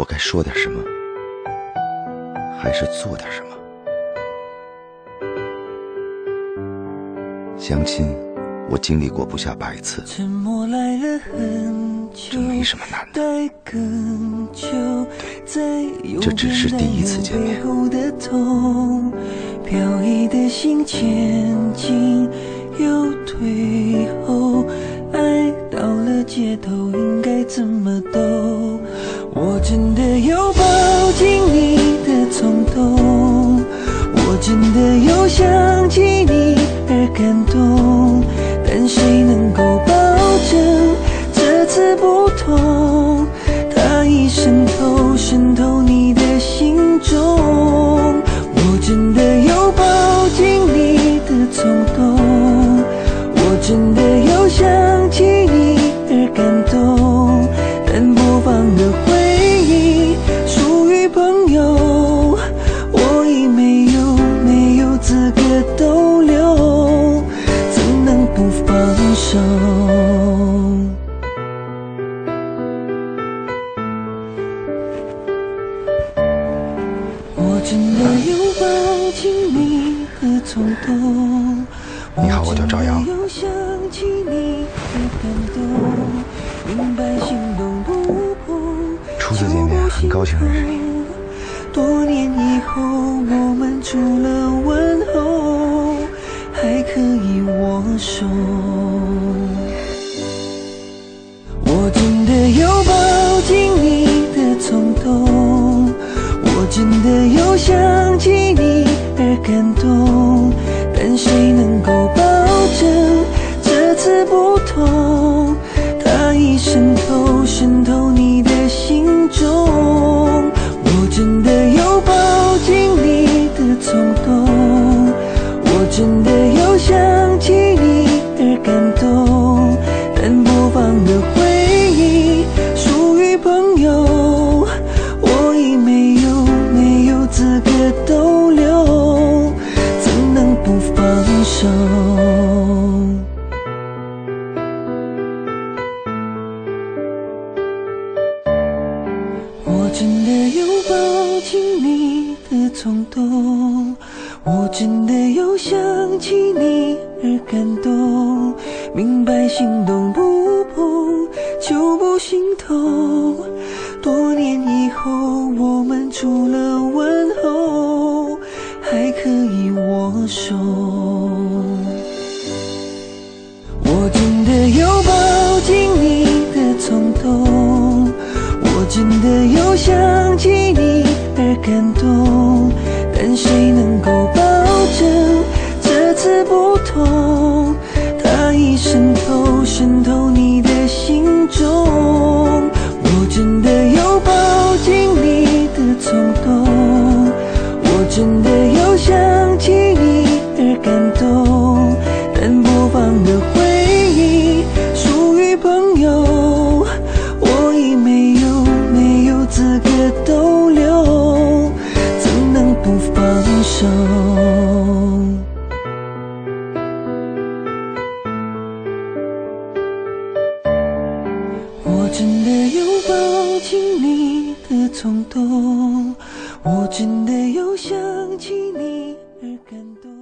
我该说点什么，还是做点什么？相亲，我经历过不下百次，这没什么难的。对，这只是第一次见面。飘逸的心前进又退后，爱到了街头应该怎么而你。好我叫赵阳我真的有想起你的感动明白心动不碰初次见面很高兴认识你。多年以后，我们除了问候，还可以握手。真的又想起你而感动，但谁能够保证这次不同？它已渗透，渗透你的心中。我真的有抱紧你的冲动，我真的有想起你而感动，但播放的真的有抱紧你的冲动，我真的有想起你而感动，明白心动不碰就不心痛。多年以后，我们除了问候，还可以握手。我真真的有想起你而感动，但谁能够保证这次不同？它已渗透，渗透你的心中。我真的有抱紧你的冲动，我真的真的有抱紧你的冲动，我真的有想起你而感动。